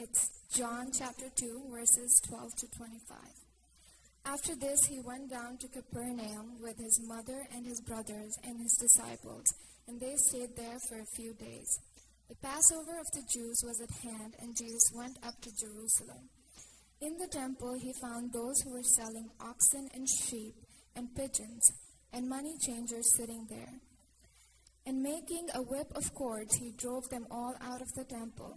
It's John chapter 2, verses 12 to 25. After this, he went down to Capernaum with his mother and his brothers and his disciples, and they stayed there for a few days. The Passover of the Jews was at hand, and Jesus went up to Jerusalem. In the temple, he found those who were selling oxen and sheep and pigeons, and money changers sitting there. And making a whip of cords, he drove them all out of the temple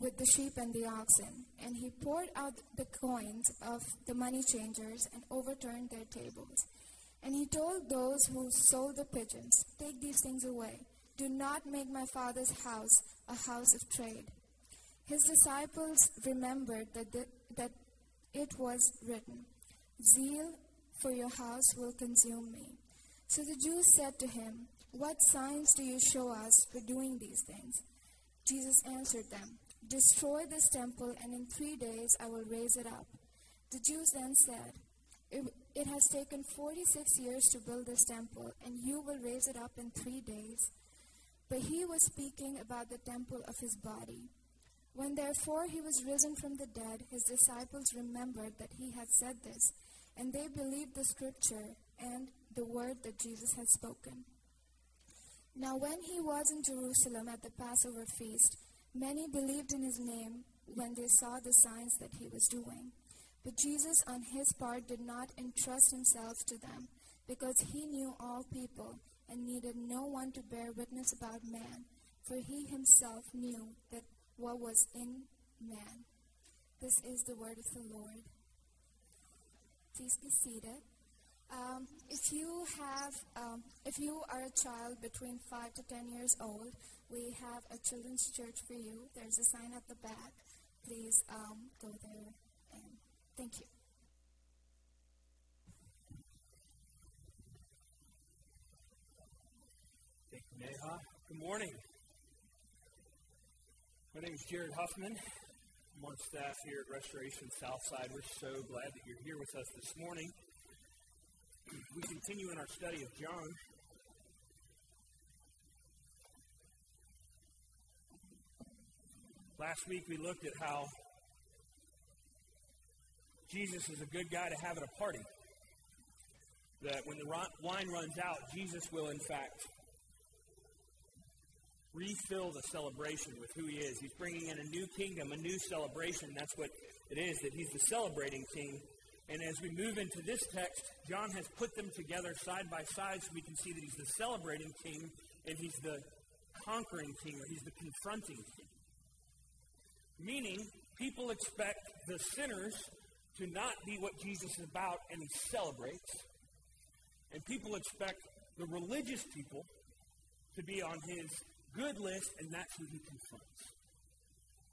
with the sheep and the oxen. And he poured out the coins of the money changers and overturned their tables. And he told those who sold the pigeons, Take these things away. Do not make my father's house a house of trade. His disciples remembered that, the, that it was written, Zeal for your house will consume me. So the Jews said to him, What signs do you show us for doing these things? Jesus answered them, Destroy this temple, and in three days I will raise it up. The Jews then said, it, it has taken 46 years to build this temple, and you will raise it up in three days. But he was speaking about the temple of his body. When therefore he was risen from the dead, his disciples remembered that he had said this, and they believed the scripture and the word that Jesus had spoken. Now, when he was in Jerusalem at the Passover feast, many believed in his name when they saw the signs that he was doing. But Jesus, on his part, did not entrust himself to them, because he knew all people and needed no one to bear witness about man, for he himself knew that what was in man. This is the word of the Lord. Please be seated. Um, if you have, um, if you are a child between five to ten years old, we have a children's church for you. There's a sign at the back. Please um, go there and thank you. Thank you, Neha. Good morning. My name is Jared Huffman. I'm on staff here at Restoration Southside. We're so glad that you're here with us this morning. We continue in our study of John. Last week we looked at how Jesus is a good guy to have at a party. That when the wine runs out, Jesus will, in fact, refill the celebration with who he is. He's bringing in a new kingdom, a new celebration. That's what it is, that he's the celebrating king. And as we move into this text, John has put them together side by side so we can see that he's the celebrating king and he's the conquering king or he's the confronting king. Meaning, people expect the sinners to not be what Jesus is about and he celebrates. And people expect the religious people to be on his good list, and that's who he confronts.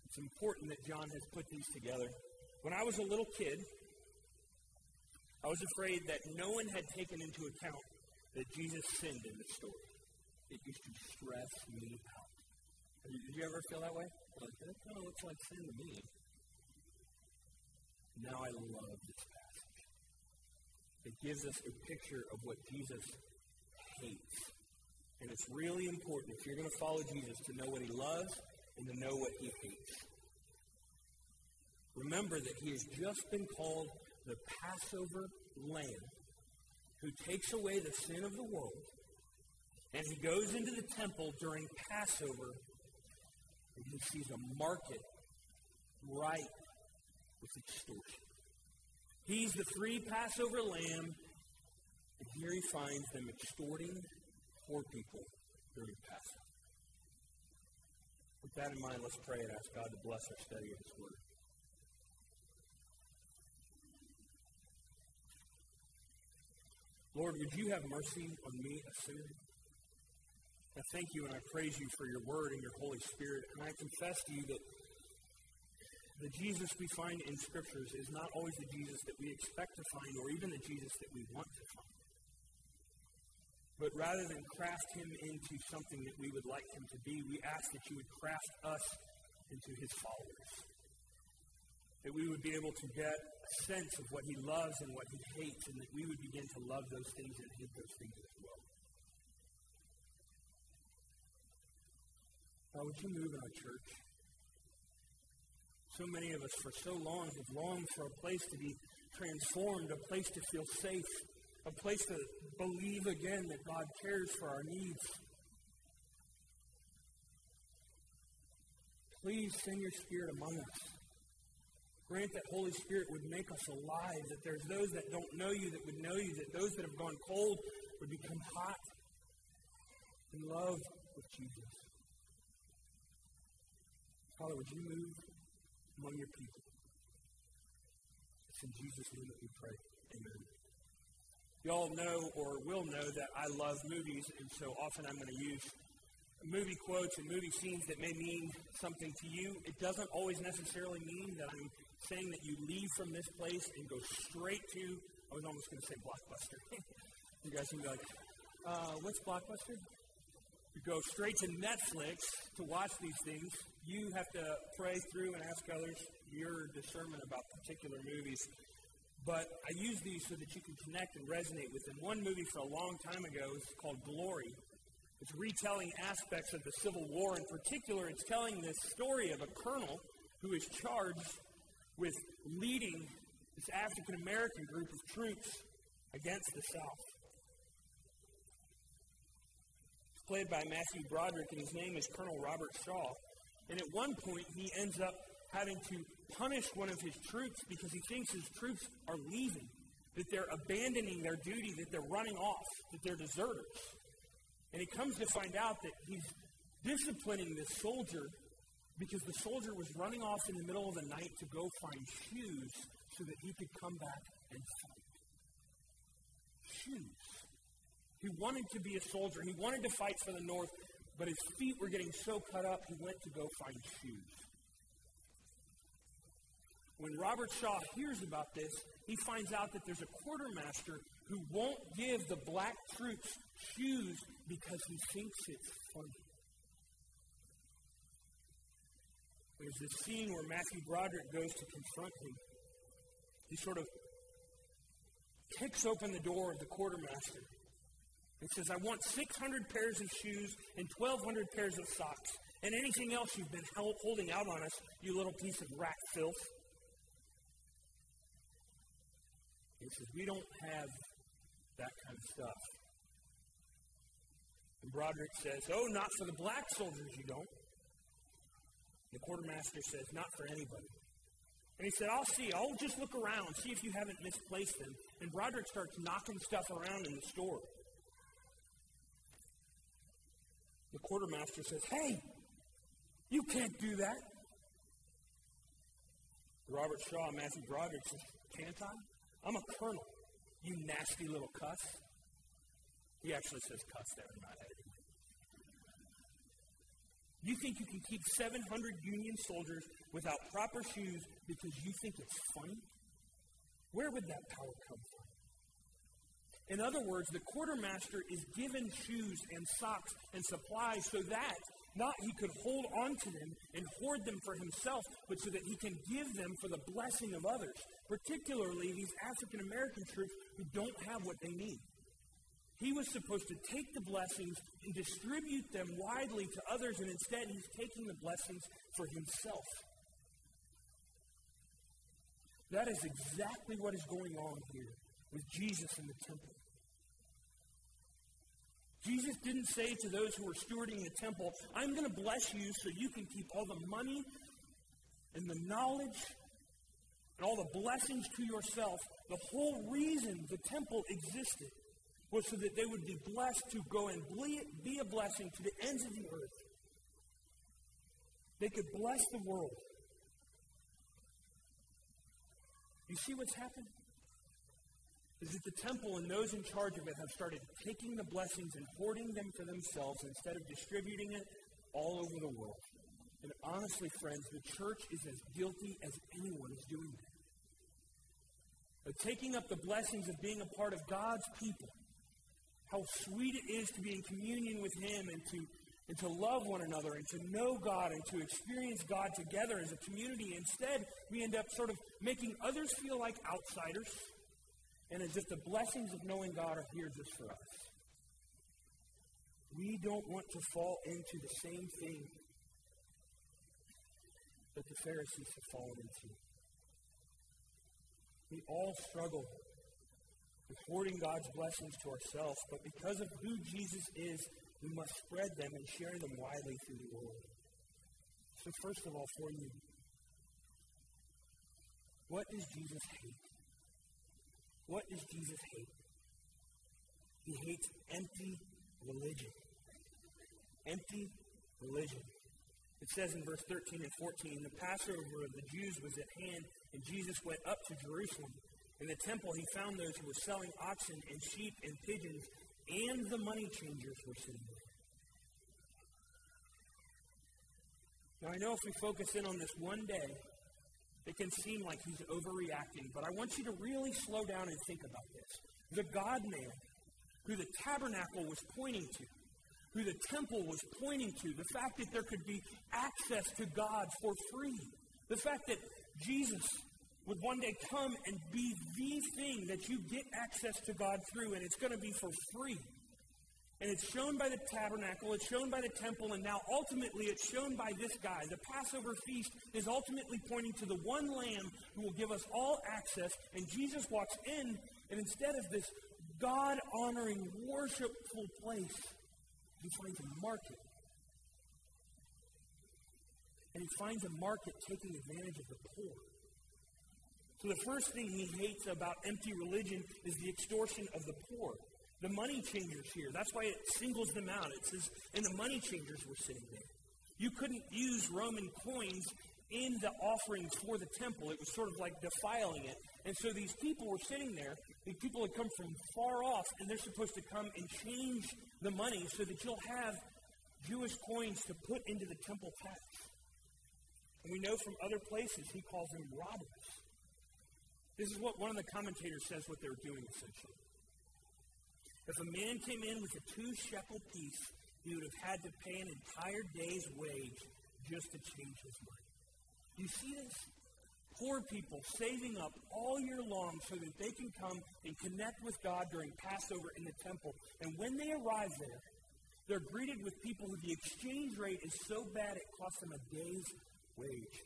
It's important that John has put these together. When I was a little kid, I was afraid that no one had taken into account that Jesus sinned in the story. It used to stress me out. Did you ever feel that way? Like, that kind of looks like sin to me. Now I love this passage. It gives us a picture of what Jesus hates and it's really important if you're going to follow Jesus to know what he loves and to know what he hates. Remember that he has just been called the Passover Lamb who takes away the sin of the world. And he goes into the temple during Passover and he sees a market ripe with extortion. He's the free Passover lamb, and here he finds them extorting poor people during Passover. With that in mind, let's pray and ask God to bless our study of His Word. Lord, would you have mercy on me, a sinner? I thank you and I praise you for your word and your Holy Spirit. And I confess to you that the Jesus we find in Scriptures is not always the Jesus that we expect to find or even the Jesus that we want to find. But rather than craft him into something that we would like him to be, we ask that you would craft us into his followers. That we would be able to get a sense of what he loves and what he hates, and that we would begin to love those things and hate those things as well. God, would you move in our church? So many of us for so long have longed for a place to be transformed, a place to feel safe, a place to believe again that God cares for our needs. Please send your Spirit among us. Grant that Holy Spirit would make us alive, that there's those that don't know you that would know you, that those that have gone cold would become hot in love with Jesus. Father, would you move among your people? It's in Jesus' name that we pray. Amen. You all know or will know that I love movies, and so often I'm going to use movie quotes and movie scenes that may mean something to you. It doesn't always necessarily mean that I'm saying that you leave from this place and go straight to, I was almost going to say Blockbuster. you guys can be like, uh, what's Blockbuster? You go straight to Netflix to watch these things. You have to pray through and ask others your discernment about particular movies. But I use these so that you can connect and resonate with them. One movie for a long time ago is called Glory. It's retelling aspects of the Civil War. In particular, it's telling the story of a colonel who is charged with leading this African American group of troops against the South. It's played by Matthew Broderick, and his name is Colonel Robert Shaw. And at one point, he ends up having to punish one of his troops because he thinks his troops are leaving, that they're abandoning their duty, that they're running off, that they're deserters. And he comes to find out that he's disciplining this soldier because the soldier was running off in the middle of the night to go find shoes so that he could come back and fight. Shoes. He wanted to be a soldier. He wanted to fight for the North, but his feet were getting so cut up, he went to go find shoes. When Robert Shaw hears about this, he finds out that there's a quartermaster who won't give the black troops shoes because he thinks it's funny. There's this scene where Matthew Broderick goes to confront him. He sort of kicks open the door of the quartermaster and says, I want 600 pairs of shoes and 1,200 pairs of socks and anything else you've been holding out on us, you little piece of rat filth. He says, We don't have that kind of stuff. And Broderick says, Oh, not for the black soldiers, you don't. The quartermaster says, Not for anybody. And he said, I'll see. I'll just look around, see if you haven't misplaced them. And Broderick starts knocking stuff around in the store. The quartermaster says, Hey, you can't do that. Robert Shaw, Matthew Broderick says, Can't I? I'm a colonel, you nasty little cuss. He actually says cuss there, not editing. You think you can keep 700 Union soldiers without proper shoes because you think it's funny? Where would that power come from? In other words, the quartermaster is given shoes and socks and supplies so that not he could hold on to them and hoard them for himself, but so that he can give them for the blessing of others, particularly these African American troops who don't have what they need. He was supposed to take the blessings and distribute them widely to others, and instead he's taking the blessings for himself. That is exactly what is going on here with Jesus in the temple. Jesus didn't say to those who were stewarding the temple, I'm going to bless you so you can keep all the money and the knowledge and all the blessings to yourself. The whole reason the temple existed was so that they would be blessed to go and be a blessing to the ends of the earth. They could bless the world. You see what's happened? Is that the temple and those in charge of it have started taking the blessings and hoarding them for themselves instead of distributing it all over the world. And honestly, friends, the church is as guilty as anyone is doing that. Of taking up the blessings of being a part of God's people. How sweet it is to be in communion with Him and to, and to love one another and to know God and to experience God together as a community. Instead, we end up sort of making others feel like outsiders and if the blessings of knowing God are here just for us. We don't want to fall into the same thing that the Pharisees have fallen into. We all struggle with hoarding God's blessings to ourselves, but because of who Jesus is, we must spread them and share them widely through the world. So, first of all, for you, what does Jesus hate? What does Jesus hate? He hates empty religion. Empty religion. It says in verse 13 and 14, the Passover of the Jews was at hand, and Jesus went up to Jerusalem. In the temple, he found those who were selling oxen and sheep and pigeons, and the money changers were sitting there. Now, I know if we focus in on this one day, it can seem like he's overreacting, but I want you to really slow down and think about this. The God man, who the tabernacle was pointing to, who the temple was pointing to, the fact that there could be access to God for free, the fact that Jesus would one day come and be the thing that you get access to God through, and it's going to be for free. And it's shown by the tabernacle, it's shown by the temple, and now ultimately it's shown by this guy. The Passover feast is ultimately pointing to the one lamb who will give us all access. And Jesus walks in, and instead of this God honoring, worshipful place, he finds a market. And he finds a market taking advantage of the poor. So the first thing he hates about empty religion is the extortion of the poor. The money changers here. That's why it singles them out. It says, and the money changers were sitting there. You couldn't use Roman coins in the offerings for the temple. It was sort of like defiling it. And so these people were sitting there. These people had come from far off, and they're supposed to come and change the money so that you'll have Jewish coins to put into the temple tax. And we know from other places he calls them robbers. This is what one of the commentators says what they're doing essentially. If a man came in with a two shekel piece, he would have had to pay an entire day's wage just to change his money. You see this? Poor people saving up all year long so that they can come and connect with God during Passover in the temple. And when they arrive there, they're greeted with people who the exchange rate is so bad it costs them a day's wage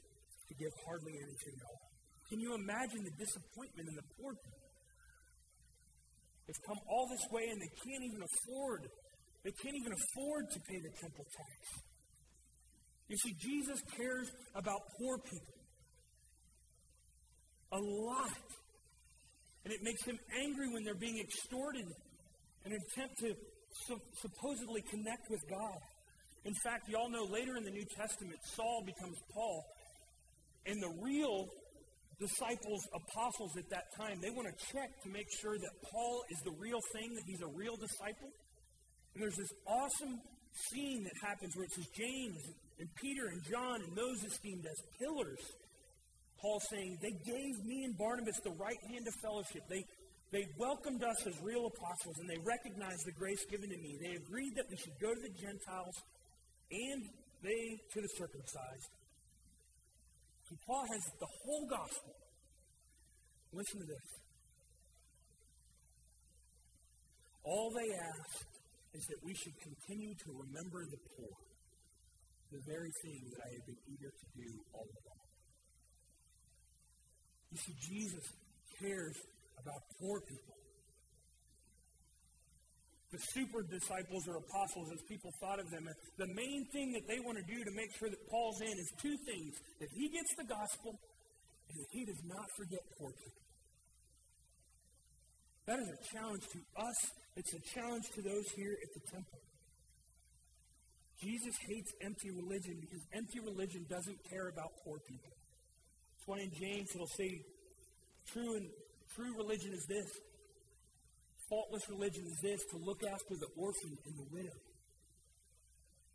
to give hardly anything at all. Can you imagine the disappointment in the poor people? They've come all this way and they can't even afford, they can't even afford to pay the temple tax. You see, Jesus cares about poor people a lot. And it makes him angry when they're being extorted in an attempt to su- supposedly connect with God. In fact, you all know later in the New Testament, Saul becomes Paul. And the real disciples, apostles at that time, they want to check to make sure that Paul is the real thing, that he's a real disciple. And there's this awesome scene that happens where it says James and Peter and John and those esteemed as pillars Paul saying, they gave me and Barnabas the right hand of fellowship. They, they welcomed us as real apostles and they recognized the grace given to me. They agreed that we should go to the Gentiles and they to the circumcised. So Paul has the whole gospel. Listen to this. All they ask is that we should continue to remember the poor, the very thing that I have been eager to do all along. You see, Jesus cares about poor people. The super disciples or apostles, as people thought of them, the main thing that they want to do to make sure that Paul's in is two things that he gets the gospel and that he does not forget poor people. That is a challenge to us, it's a challenge to those here at the temple. Jesus hates empty religion because empty religion doesn't care about poor people. That's why in James it'll say, true and true religion is this. Faultless religion is this to look after the orphan and the widow.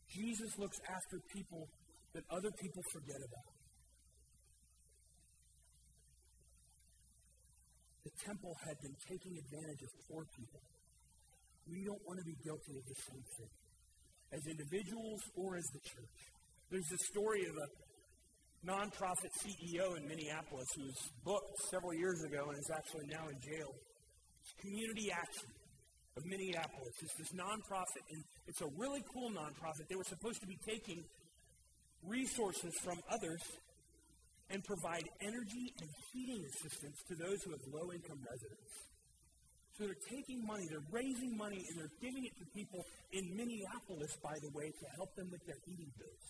Jesus looks after people that other people forget about. The temple had been taking advantage of poor people. We don't want to be guilty of the same thing as individuals or as the church. There's a story of a nonprofit CEO in Minneapolis who was booked several years ago and is actually now in jail. Community Action of Minneapolis. It's this nonprofit, and it's a really cool nonprofit. They were supposed to be taking resources from others and provide energy and heating assistance to those who have low income residents. So they're taking money, they're raising money, and they're giving it to people in Minneapolis, by the way, to help them with their heating bills.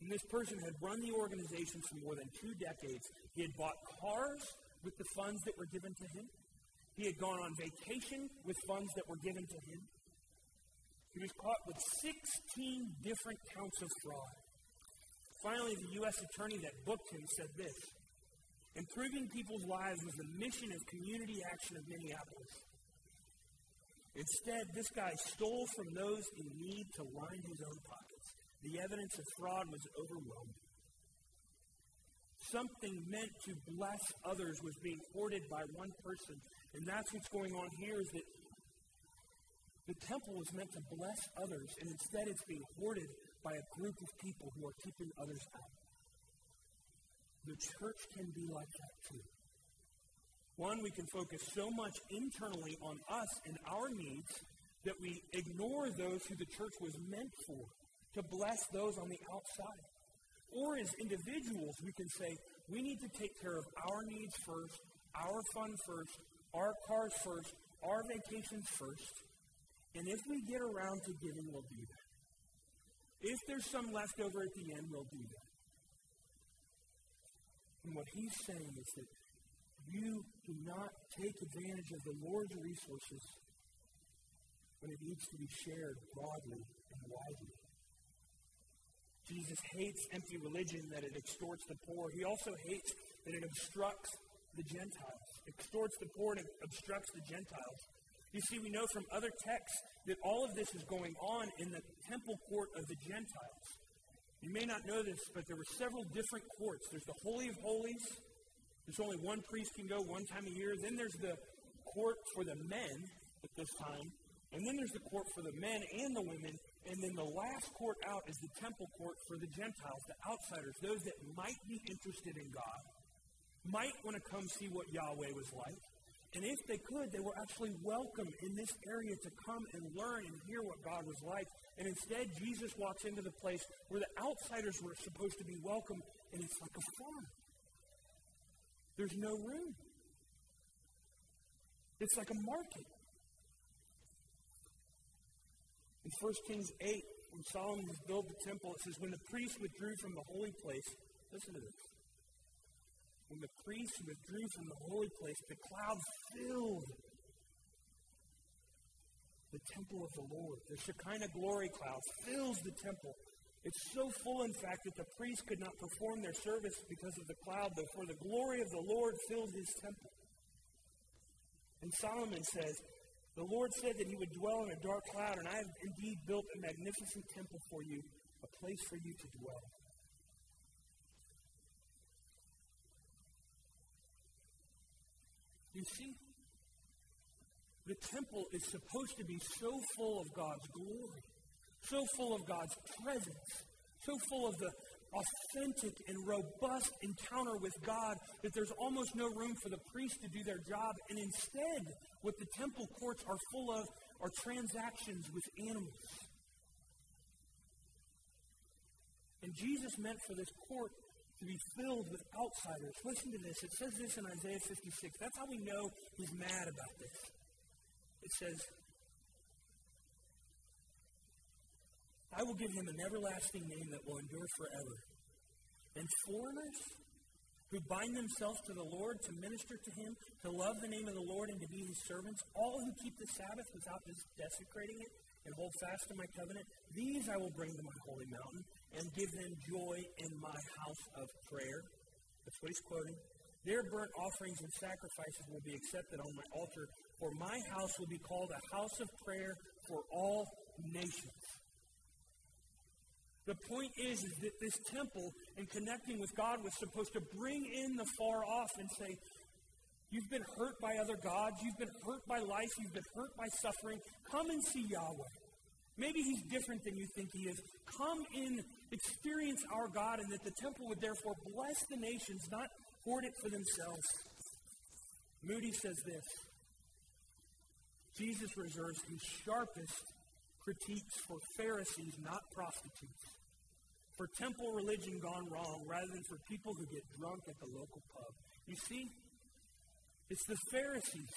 And this person had run the organization for more than two decades. He had bought cars with the funds that were given to him. He had gone on vacation with funds that were given to him. He was caught with 16 different counts of fraud. Finally, the U.S. attorney that booked him said this Improving people's lives was the mission of Community Action of Minneapolis. Instead, this guy stole from those in need to line his own pockets. The evidence of fraud was overwhelming. Something meant to bless others was being hoarded by one person. And that's what's going on here is that the temple was meant to bless others, and instead it's being hoarded by a group of people who are keeping others out. The church can be like that too. One, we can focus so much internally on us and our needs that we ignore those who the church was meant for, to bless those on the outside. Or as individuals, we can say, we need to take care of our needs first, our fun first, our cars first, our vacations first. And if we get around to giving, we'll do that. If there's some left over at the end, we'll do that. And what he's saying is that you do not take advantage of the Lord's resources when it needs to be shared broadly and widely. Jesus hates empty religion that it extorts the poor. He also hates that it obstructs the Gentiles, extorts the poor and obstructs the Gentiles. You see, we know from other texts that all of this is going on in the temple court of the Gentiles. You may not know this, but there were several different courts. There's the Holy of Holies. There's only one priest can go one time a year. Then there's the court for the men at this time. And then there's the court for the men and the women. And then the last court out is the temple court for the Gentiles, the outsiders, those that might be interested in God, might want to come see what Yahweh was like. And if they could, they were actually welcome in this area to come and learn and hear what God was like. And instead, Jesus walks into the place where the outsiders were supposed to be welcome, and it's like a farm. There's no room. It's like a market. In 1 Kings 8, when Solomon built the temple, it says, When the priests withdrew from the holy place, listen to this. When the priests withdrew from the holy place, the cloud filled the temple of the Lord. The Shekinah glory cloud fills the temple. It's so full, in fact, that the priests could not perform their service because of the cloud, though, for the glory of the Lord filled his temple. And Solomon says, the Lord said that he would dwell in a dark cloud, and I have indeed built a magnificent temple for you, a place for you to dwell. You see, the temple is supposed to be so full of God's glory, so full of God's presence, so full of the authentic and robust encounter with God that there's almost no room for the priest to do their job. And instead, what the temple courts are full of are transactions with animals. And Jesus meant for this court to be filled with outsiders. Listen to this. It says this in Isaiah 56. That's how we know he's mad about this. It says, I will give him an everlasting name that will endure forever. And foreigners who bind themselves to the Lord to minister to him, to love the name of the Lord and to be his servants, all who keep the Sabbath without desecrating it and hold fast to my covenant, these I will bring to my holy mountain and give them joy in my house of prayer. That's what he's quoting. Their burnt offerings and sacrifices will be accepted on my altar, for my house will be called a house of prayer for all nations. The point is, is that this temple and connecting with God was supposed to bring in the far off and say, You've been hurt by other gods. You've been hurt by life. You've been hurt by suffering. Come and see Yahweh. Maybe he's different than you think he is. Come in, experience our God, and that the temple would therefore bless the nations, not hoard it for themselves. Moody says this Jesus reserves his sharpest critiques for Pharisees, not prostitutes. for temple religion gone wrong rather than for people who get drunk at the local pub. You see, it's the Pharisees.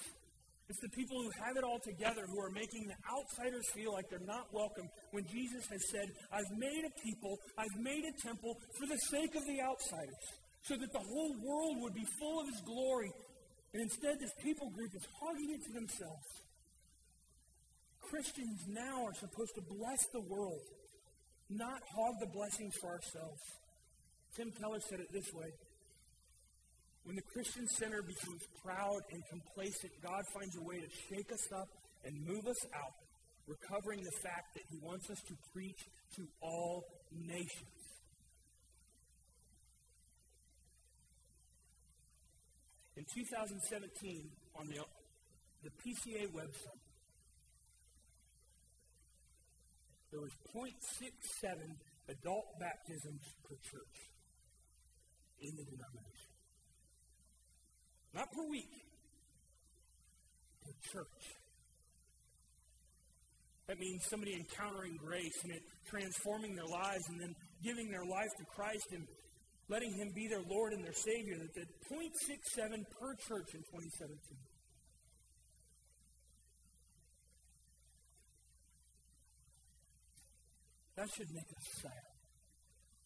It's the people who have it all together who are making the outsiders feel like they're not welcome when Jesus has said, I've made a people, I've made a temple for the sake of the outsiders, so that the whole world would be full of his glory. And instead, this people group is hogging it to themselves. Christians now are supposed to bless the world, not hog the blessings for ourselves. Tim Keller said it this way When the Christian center becomes proud and complacent, God finds a way to shake us up and move us out, recovering the fact that He wants us to preach to all nations. In 2017, on the, the PCA website, there was 0.67 adult baptisms per church in the denomination. Not per week, per church. That means somebody encountering grace and it transforming their lives and then giving their life to Christ and letting Him be their Lord and their Savior. That the 0.67 per church in 2017. That should make us sad.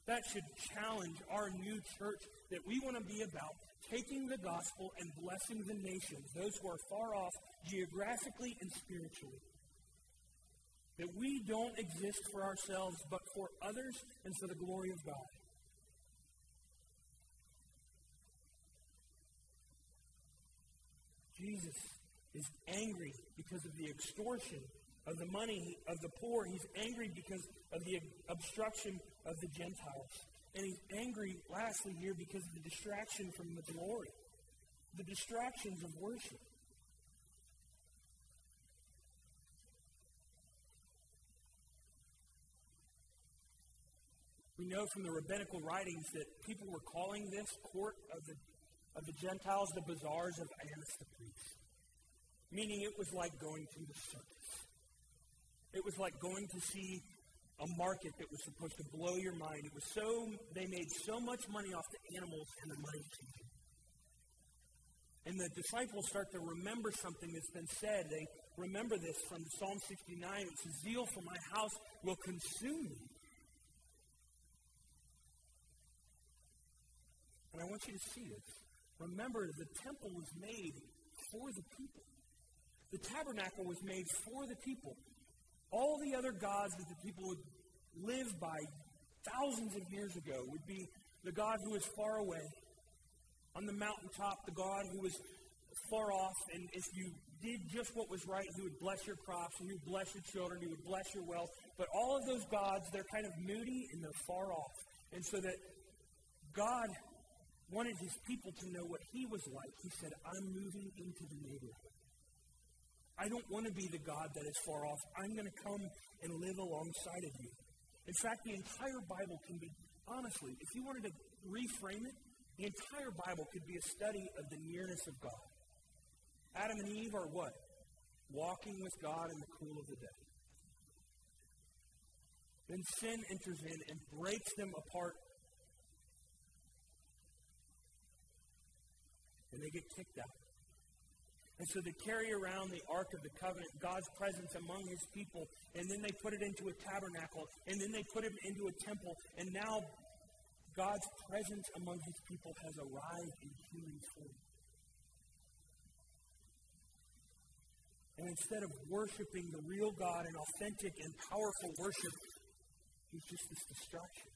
That should challenge our new church that we want to be about taking the gospel and blessing the nations, those who are far off geographically and spiritually. That we don't exist for ourselves, but for others and for the glory of God. Jesus is angry because of the extortion of the money of the poor. He's angry because of the obstruction of the Gentiles. And he's angry, lastly, here because of the distraction from the glory, the distractions of worship. We know from the rabbinical writings that people were calling this court of the, of the Gentiles the bazaars of Annas the priest, meaning it was like going to the circus. It was like going to see a market that was supposed to blow your mind. It was so, they made so much money off the animals and the money changing. And the disciples start to remember something that's been said. They remember this from Psalm 69. It says, Zeal for my house will consume me. And I want you to see this. Remember, the temple was made for the people. The tabernacle was made for the people. All the other gods that the people would live by thousands of years ago would be the God who is far away. On the mountaintop, the God who was far off, and if you did just what was right, he would bless your crops, and he would bless your children, he would bless your wealth. But all of those gods, they're kind of moody and they're far off. And so that God wanted his people to know what he was like. He said, I'm moving into the neighborhood. I don't want to be the God that is far off. I'm going to come and live alongside of you. In fact, the entire Bible can be, honestly, if you wanted to reframe it, the entire Bible could be a study of the nearness of God. Adam and Eve are what? Walking with God in the cool of the day. Then sin enters in and breaks them apart. And they get kicked out. And so they carry around the Ark of the Covenant, God's presence among his people, and then they put it into a tabernacle, and then they put it into a temple, and now God's presence among his people has arrived in human form. And instead of worshiping the real God in authentic and powerful worship, he's just this distraction.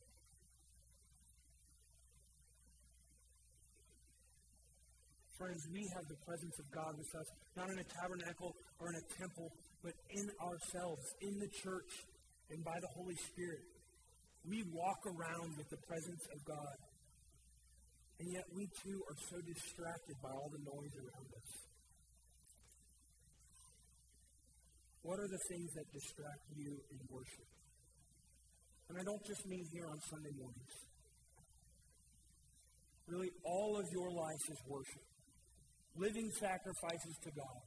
Friends, we have the presence of God with us, not in a tabernacle or in a temple, but in ourselves, in the church, and by the Holy Spirit. We walk around with the presence of God. And yet we too are so distracted by all the noise around us. What are the things that distract you in worship? And I don't just mean here on Sunday mornings. Really, all of your life is worship living sacrifices to God.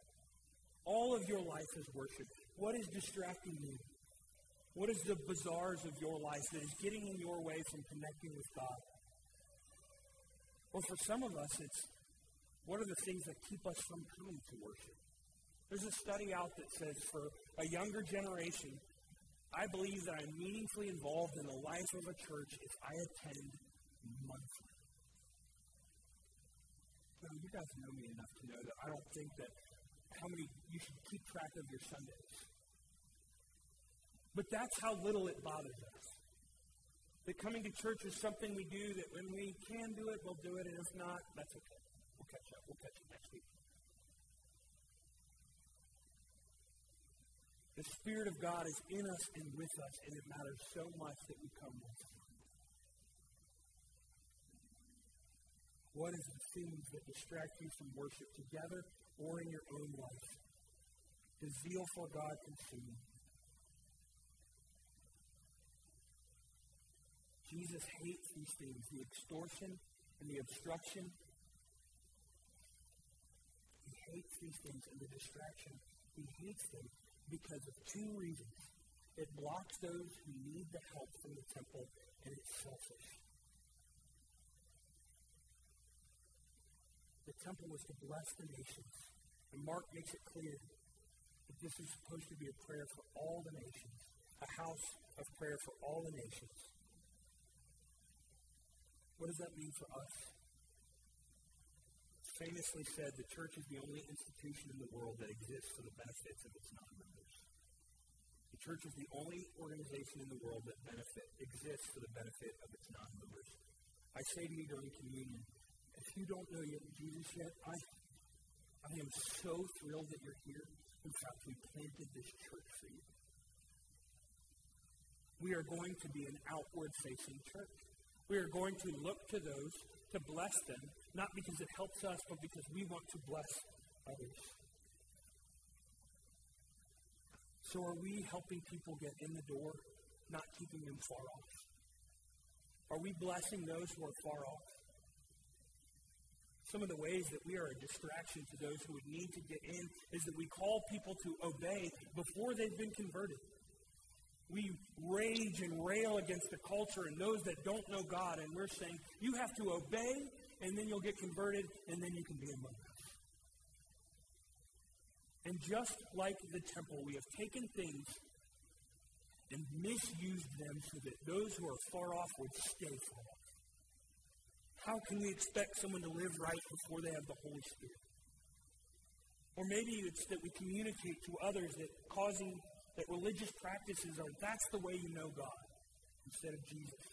All of your life is worship. What is distracting you? What is the bazaars of your life that is getting in your way from connecting with God? Or for some of us, it's what are the things that keep us from coming to worship? There's a study out that says for a younger generation, I believe that I'm meaningfully involved in the life of a church if I attend monthly. Now, you guys know me enough to know that I don't think that how many you should keep track of your Sundays. But that's how little it bothers us. That coming to church is something we do that when we can do it, we'll do it, and if not, that's okay. We'll catch up. We'll catch up next week. The Spirit of God is in us and with us, and it matters so much that we come with What is the things that distract you from worship together or in your own life? The zeal for God consume? Jesus hates these things the extortion and the obstruction. He hates these things and the distraction. He hates them because of two reasons. It blocks those who need the help from the temple, and it's selfish. The temple was to bless the nations. And Mark makes it clear that this is supposed to be a prayer for all the nations, a house of prayer for all the nations. What does that mean for us? It's famously said the church is the only institution in the world that exists for the benefits of its non-members. The church is the only organization in the world that benefit exists for the benefit of its non-members. I say to you during communion, if you don't know yet Jesus yet, I, I am so thrilled that you're here. In fact, we planted this church for you. We are going to be an outward facing church. We are going to look to those to bless them, not because it helps us, but because we want to bless others. So are we helping people get in the door, not keeping them far off? Are we blessing those who are far off? Some of the ways that we are a distraction to those who would need to get in is that we call people to obey before they've been converted we rage and rail against the culture and those that don't know God, and we're saying, you have to obey, and then you'll get converted, and then you can be among us. And just like the temple, we have taken things and misused them so that those who are far off would stay far. How can we expect someone to live right before they have the Holy Spirit? Or maybe it's that we communicate to others that causing that religious practices are that's the way you know God instead of Jesus.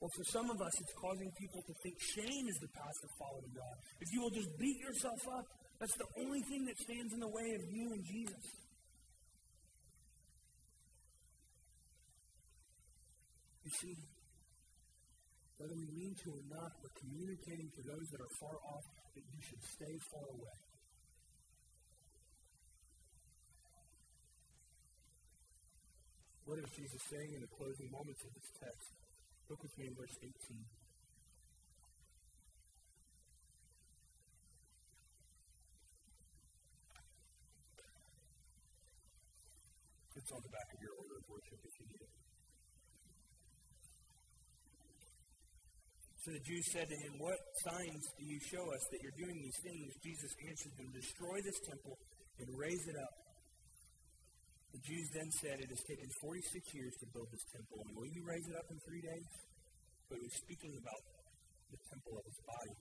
Or for some of us, it's causing people to think shame is the path of following God. If you will just beat yourself up, that's the only thing that stands in the way of you and Jesus. You see, whether we mean to or not, we're communicating to those that are far off that you should stay far away. What is Jesus saying in the closing moments of this text? Look with me in verse 18. It's on the back of your order of worship if you need it. So the Jews said to him, What signs do you show us that you're doing these things? Jesus answered them, Destroy this temple and raise it up the Jews then said, It has taken 46 years to build this temple, and will you raise it up in three days? But he was speaking about the temple of his body.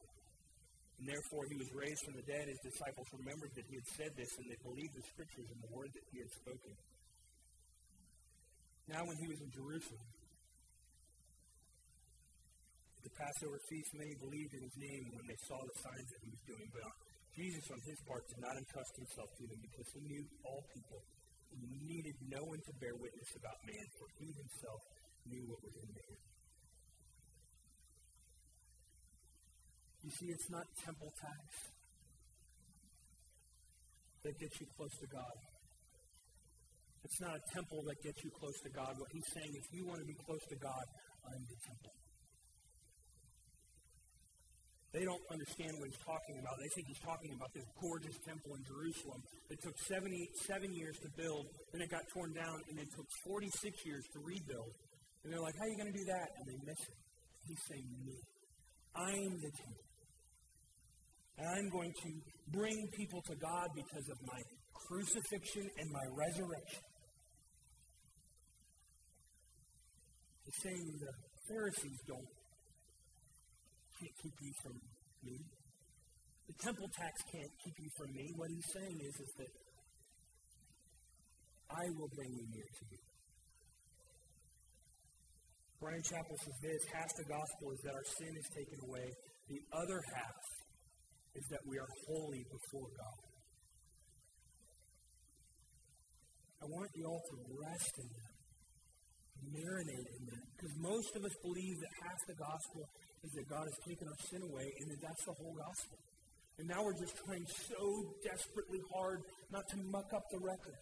And therefore he was raised from the dead. His disciples remembered that he had said this, and they believed the scriptures and the word that he had spoken. Now, when he was in Jerusalem, the Passover feast, many believed in his name when they saw the signs that he was doing. But Jesus, on his part, did not entrust himself to them because he knew all people He needed no one to bear witness about man, for he himself knew what was in man. You see, it's not temple tax that gets you close to God. It's not a temple that gets you close to God. What he's saying, is, if you want to be close to God, I'm the temple. They don't understand what he's talking about. They think he's talking about this gorgeous temple in Jerusalem that took 77 years to build, then it got torn down, and it took 46 years to rebuild. And they're like, how are you going to do that? And they miss it. He's saying, me. I'm the temple. And I'm going to bring people to God because of my crucifixion and my resurrection. He's saying the Pharisees don't can't keep you from me. The temple tax can't keep you from me. What he's saying is, is that I will bring you near to you. Bryan Chapell says this half the gospel is that our sin is taken away. The other half is that we are holy before God. I want you all to rest in that, marinate in most of us believe that half the gospel is that God has taken our sin away, and that that's the whole gospel. And now we're just trying so desperately hard not to muck up the record.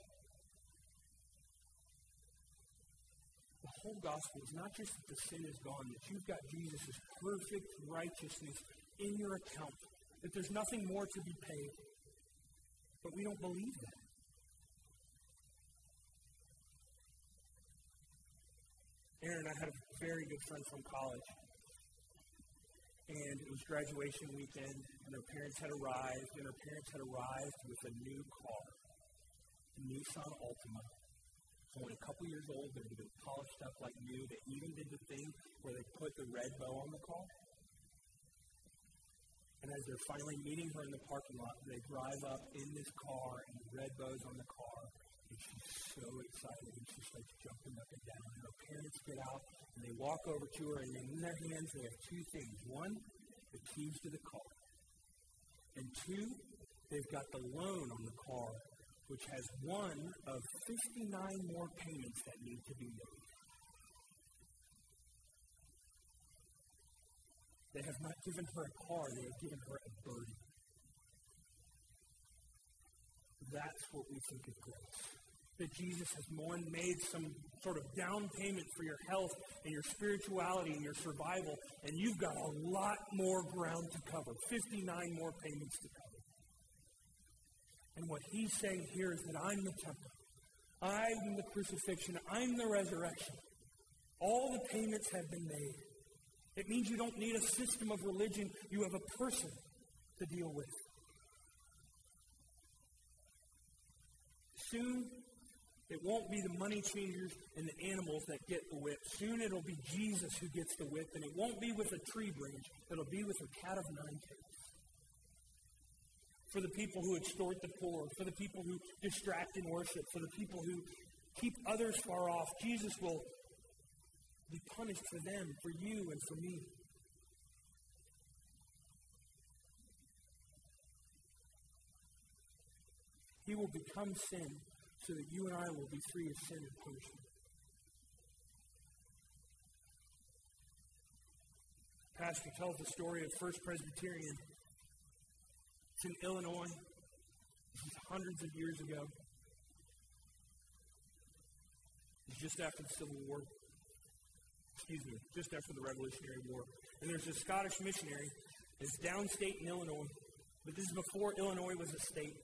The whole gospel is not just that the sin is gone, that you've got Jesus' perfect righteousness in your account, that there's nothing more to be paid. But we don't believe that. Aaron, I had a very good friend from college and it was graduation weekend, and her parents had arrived, and her parents had arrived with a new car, a Nissan Altima. Only a couple years old, but it was polished up like new. They even did the thing where they put the red bow on the car. And as they're finally meeting her in the parking lot, they drive up in this car, and the red bow's on the car, she's so excited, and she starts jumping up and down. And her parents get out, and they walk over to her, and in their hands they have two things. One, the keys to the car. And two, they've got the loan on the car, which has one of 59 more payments that need to be made. They have not given her a car, they have given her a burden. That's what we think of grace that Jesus has made some sort of down payment for your health and your spirituality and your survival, and you've got a lot more ground to cover 59 more payments to cover. And what he's saying here is that I'm the temple, I'm the crucifixion, I'm the resurrection. All the payments have been made. It means you don't need a system of religion, you have a person to deal with. Soon, it won't be the money changers and the animals that get the whip. Soon it'll be Jesus who gets the whip, and it won't be with a tree branch. It'll be with a cat of nine tails. For the people who extort the poor, for the people who distract in worship, for the people who keep others far off, Jesus will be punished for them, for you, and for me. He will become sin so that you and I will be free of sin and punishment. Pastor tells the story of First Presbyterian. It's in Illinois. This is hundreds of years ago. It's just after the Civil War. Excuse me, just after the Revolutionary War. And there's a Scottish missionary. It's downstate in Illinois. But this is before Illinois was a state.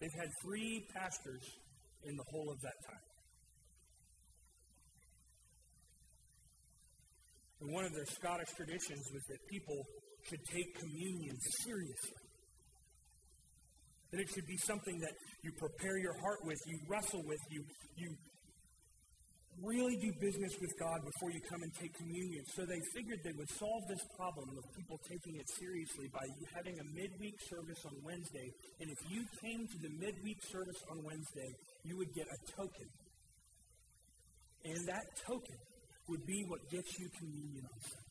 They've had three pastors in the whole of that time. And one of their Scottish traditions was that people should take communion seriously. That it should be something that you prepare your heart with, you wrestle with, you, you really do business with God before you come and take communion. So they figured they would solve this problem of people taking it seriously by having a midweek service on Wednesday. And if you came to the midweek service on Wednesday, you would get a token. And that token would be what gets you communion on Sunday.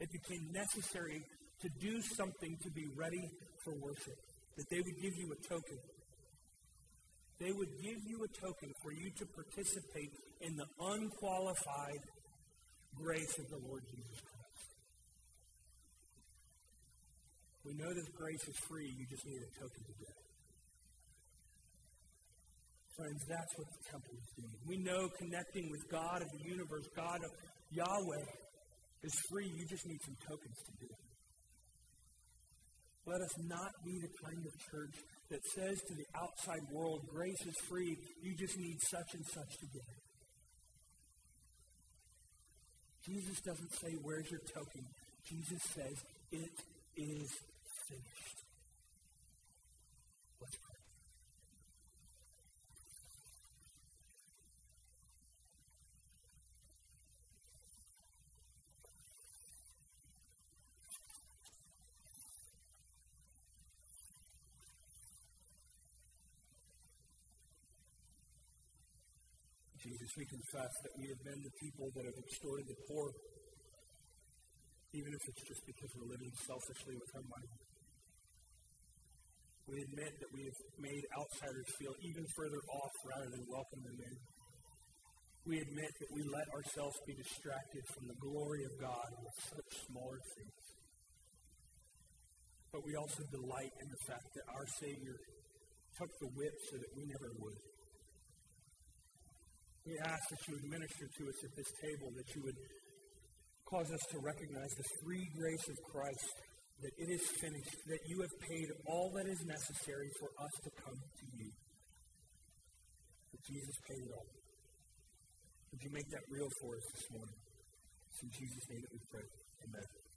It became necessary to do something to be ready for worship that they would give you a token. They would give you a token for you to participate in the unqualified grace of the Lord Jesus Christ. We know this grace is free, you just need a token to get it. Friends, that's what the temple is doing. We know connecting with God of the universe, God of Yahweh, is free. You just need some tokens to do it. Let us not be the kind of church that says to the outside world, grace is free, you just need such and such to get it. Jesus doesn't say, Where's your token? Jesus says, It is finished. We confess that we have been the people that have extorted the poor, even if it's just because we're living selfishly with our money. We admit that we have made outsiders feel even further off rather than welcome them in. We admit that we let ourselves be distracted from the glory of God with such smaller things. But we also delight in the fact that our Savior took the whip so that we never would. We ask that you would minister to us at this table, that you would cause us to recognize the free grace of Christ, that it is finished, that you have paid all that is necessary for us to come to you. That Jesus paid it all. Would you make that real for us this morning? It's in Jesus' name that we pray. Amen.